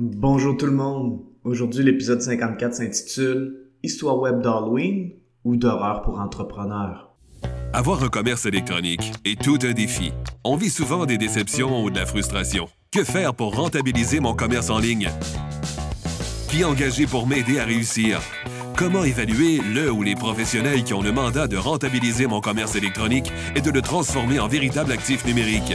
Bonjour tout le monde. Aujourd'hui, l'épisode 54 s'intitule Histoire web d'Halloween ou d'horreur pour entrepreneurs. Avoir un commerce électronique est tout un défi. On vit souvent des déceptions ou de la frustration. Que faire pour rentabiliser mon commerce en ligne? Qui engager pour m'aider à réussir? Comment évaluer le ou les professionnels qui ont le mandat de rentabiliser mon commerce électronique et de le transformer en véritable actif numérique?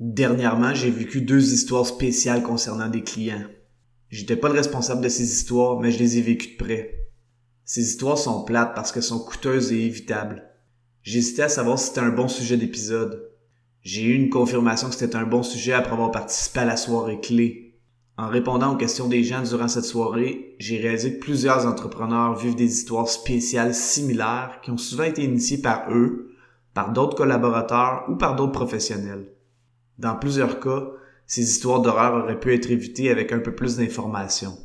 Dernièrement, j'ai vécu deux histoires spéciales concernant des clients. J'étais pas le responsable de ces histoires, mais je les ai vécues de près. Ces histoires sont plates parce qu'elles sont coûteuses et évitables. J'hésitais à savoir si c'était un bon sujet d'épisode. J'ai eu une confirmation que c'était un bon sujet après avoir participé à la soirée clé en répondant aux questions des gens durant cette soirée, j'ai réalisé que plusieurs entrepreneurs vivent des histoires spéciales similaires qui ont souvent été initiées par eux, par d'autres collaborateurs ou par d'autres professionnels. Dans plusieurs cas, ces histoires d'horreur auraient pu être évitées avec un peu plus d'informations.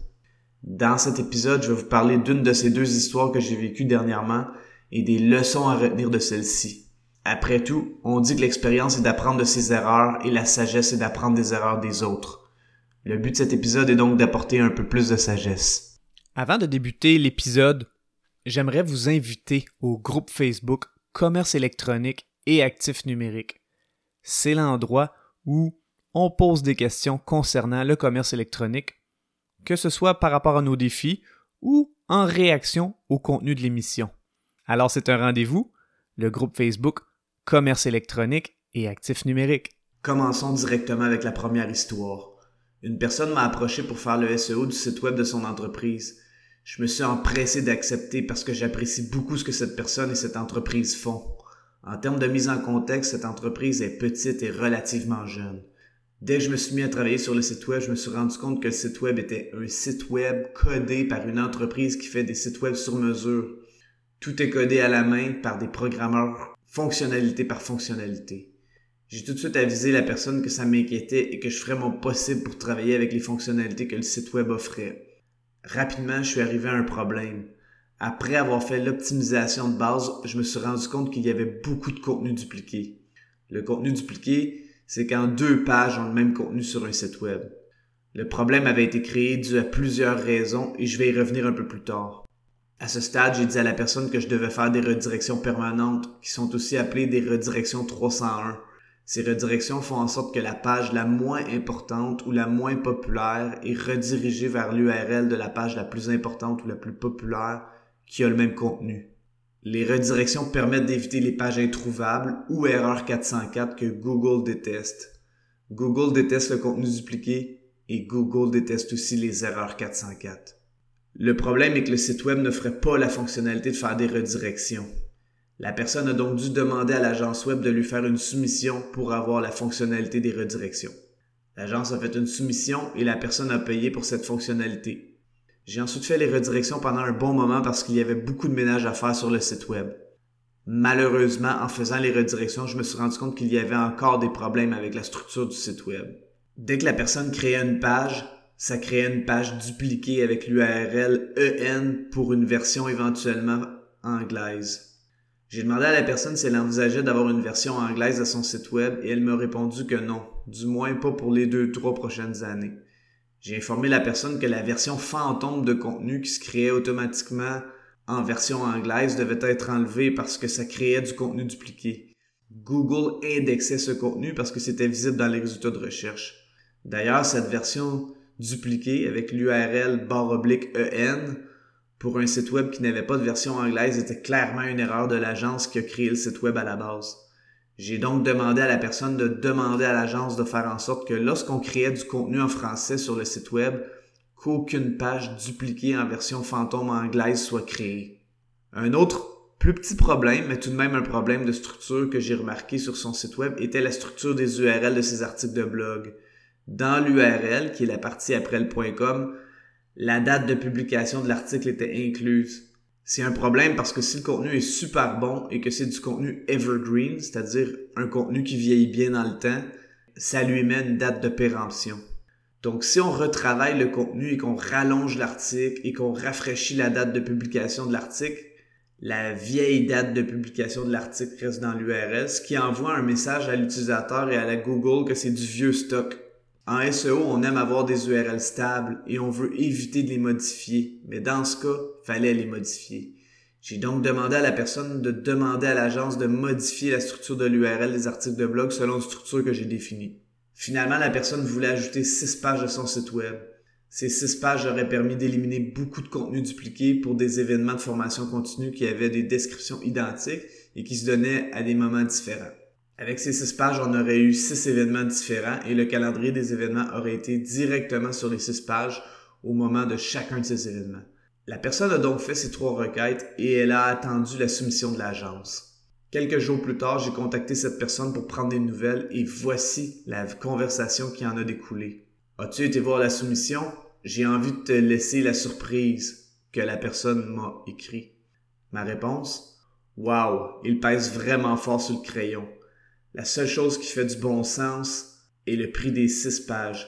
Dans cet épisode, je vais vous parler d'une de ces deux histoires que j'ai vécues dernièrement et des leçons à retenir de celles-ci. Après tout, on dit que l'expérience est d'apprendre de ses erreurs et la sagesse est d'apprendre des erreurs des autres. Le but de cet épisode est donc d'apporter un peu plus de sagesse. Avant de débuter l'épisode, j'aimerais vous inviter au groupe Facebook Commerce électronique et actifs numériques. C'est l'endroit où on pose des questions concernant le commerce électronique, que ce soit par rapport à nos défis ou en réaction au contenu de l'émission. Alors c'est un rendez-vous, le groupe Facebook Commerce électronique et actifs numériques. Commençons directement avec la première histoire. Une personne m'a approché pour faire le SEO du site web de son entreprise. Je me suis empressé d'accepter parce que j'apprécie beaucoup ce que cette personne et cette entreprise font. En termes de mise en contexte, cette entreprise est petite et relativement jeune. Dès que je me suis mis à travailler sur le site web, je me suis rendu compte que le site web était un site web codé par une entreprise qui fait des sites web sur mesure. Tout est codé à la main par des programmeurs fonctionnalité par fonctionnalité. J'ai tout de suite avisé la personne que ça m'inquiétait et que je ferais mon possible pour travailler avec les fonctionnalités que le site web offrait. Rapidement, je suis arrivé à un problème. Après avoir fait l'optimisation de base, je me suis rendu compte qu'il y avait beaucoup de contenu dupliqué. Le contenu dupliqué, c'est quand deux pages ont le même contenu sur un site web. Le problème avait été créé dû à plusieurs raisons et je vais y revenir un peu plus tard. À ce stade, j'ai dit à la personne que je devais faire des redirections permanentes, qui sont aussi appelées des redirections 301. Ces redirections font en sorte que la page la moins importante ou la moins populaire est redirigée vers l'URL de la page la plus importante ou la plus populaire qui a le même contenu. Les redirections permettent d'éviter les pages introuvables ou erreur 404 que Google déteste. Google déteste le contenu dupliqué et Google déteste aussi les erreurs 404. Le problème est que le site web ne ferait pas la fonctionnalité de faire des redirections. La personne a donc dû demander à l'agence web de lui faire une soumission pour avoir la fonctionnalité des redirections. L'agence a fait une soumission et la personne a payé pour cette fonctionnalité. J'ai ensuite fait les redirections pendant un bon moment parce qu'il y avait beaucoup de ménage à faire sur le site web. Malheureusement, en faisant les redirections, je me suis rendu compte qu'il y avait encore des problèmes avec la structure du site web. Dès que la personne créait une page, ça créait une page dupliquée avec l'URL EN pour une version éventuellement anglaise. J'ai demandé à la personne si elle envisageait d'avoir une version anglaise à son site web et elle m'a répondu que non, du moins pas pour les deux, trois prochaines années. J'ai informé la personne que la version fantôme de contenu qui se créait automatiquement en version anglaise devait être enlevée parce que ça créait du contenu dupliqué. Google indexait ce contenu parce que c'était visible dans les résultats de recherche. D'ailleurs, cette version dupliquée avec l'URL barre oblique EN pour un site web qui n'avait pas de version anglaise était clairement une erreur de l'agence qui a créé le site web à la base. J'ai donc demandé à la personne de demander à l'agence de faire en sorte que lorsqu'on créait du contenu en français sur le site web, qu'aucune page dupliquée en version fantôme anglaise soit créée. Un autre plus petit problème, mais tout de même un problème de structure que j'ai remarqué sur son site web était la structure des URL de ses articles de blog. Dans l'URL, qui est la partie après le .com, La date de publication de l'article était incluse. C'est un problème parce que si le contenu est super bon et que c'est du contenu evergreen, c'est-à-dire un contenu qui vieillit bien dans le temps, ça lui met une date de péremption. Donc si on retravaille le contenu et qu'on rallonge l'article et qu'on rafraîchit la date de publication de l'article, la vieille date de publication de l'article reste dans l'URL, ce qui envoie un message à l'utilisateur et à la Google que c'est du vieux stock. En SEO, on aime avoir des URL stables et on veut éviter de les modifier, mais dans ce cas, fallait les modifier. J'ai donc demandé à la personne de demander à l'agence de modifier la structure de l'URL des articles de blog selon une structure que j'ai définie. Finalement, la personne voulait ajouter six pages de son site web. Ces six pages auraient permis d'éliminer beaucoup de contenu dupliqué pour des événements de formation continue qui avaient des descriptions identiques et qui se donnaient à des moments différents. Avec ces six pages, on aurait eu six événements différents et le calendrier des événements aurait été directement sur les six pages au moment de chacun de ces événements. La personne a donc fait ces trois requêtes et elle a attendu la soumission de l'agence. Quelques jours plus tard, j'ai contacté cette personne pour prendre des nouvelles et voici la conversation qui en a découlé. As-tu été voir la soumission? J'ai envie de te laisser la surprise que la personne m'a écrit. Ma réponse? Wow, il pèse vraiment fort sur le crayon. La seule chose qui fait du bon sens est le prix des six pages.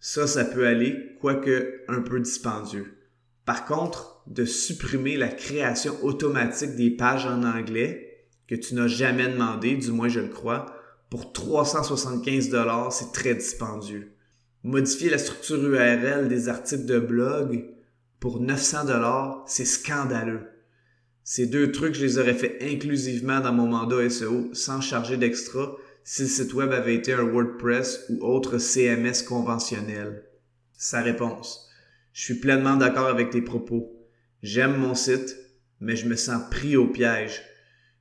Ça, ça peut aller, quoique un peu dispendieux. Par contre, de supprimer la création automatique des pages en anglais, que tu n'as jamais demandé, du moins je le crois, pour 375 dollars, c'est très dispendieux modifier la structure URL des articles de blog pour 900 dollars, c'est scandaleux. Ces deux trucs, je les aurais fait inclusivement dans mon mandat SEO sans charger d'extra si le site web avait été un WordPress ou autre CMS conventionnel. Sa réponse. Je suis pleinement d'accord avec tes propos. J'aime mon site, mais je me sens pris au piège.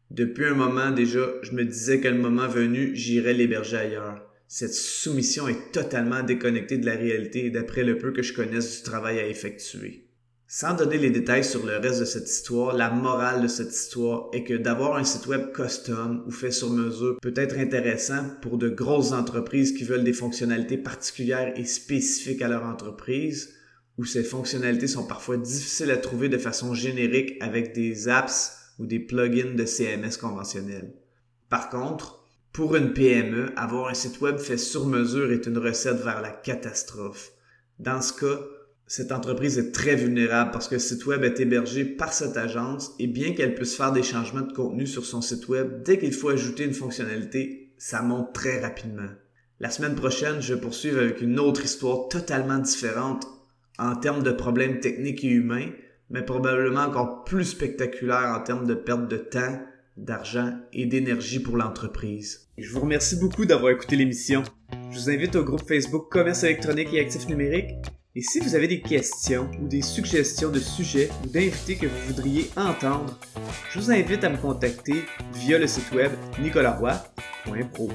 Depuis un moment déjà, je me disais que le moment venu, j'irais l'héberger ailleurs cette soumission est totalement déconnectée de la réalité d'après le peu que je connaisse du travail à effectuer. Sans donner les détails sur le reste de cette histoire, la morale de cette histoire est que d'avoir un site web custom ou fait sur mesure peut être intéressant pour de grosses entreprises qui veulent des fonctionnalités particulières et spécifiques à leur entreprise, où ces fonctionnalités sont parfois difficiles à trouver de façon générique avec des apps ou des plugins de CMS conventionnels. Par contre, pour une PME, avoir un site web fait sur mesure est une recette vers la catastrophe. Dans ce cas, cette entreprise est très vulnérable parce que le site web est hébergé par cette agence et bien qu'elle puisse faire des changements de contenu sur son site web, dès qu'il faut ajouter une fonctionnalité, ça monte très rapidement. La semaine prochaine, je vais poursuivre avec une autre histoire totalement différente en termes de problèmes techniques et humains, mais probablement encore plus spectaculaire en termes de perte de temps, d'argent et d'énergie pour l'entreprise. Je vous remercie beaucoup d'avoir écouté l'émission. Je vous invite au groupe Facebook Commerce électronique et actifs numériques. Et si vous avez des questions ou des suggestions de sujets ou d'invités que vous voudriez entendre, je vous invite à me contacter via le site web nicolaroy.pro.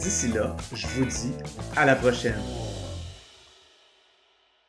D'ici là, je vous dis à la prochaine.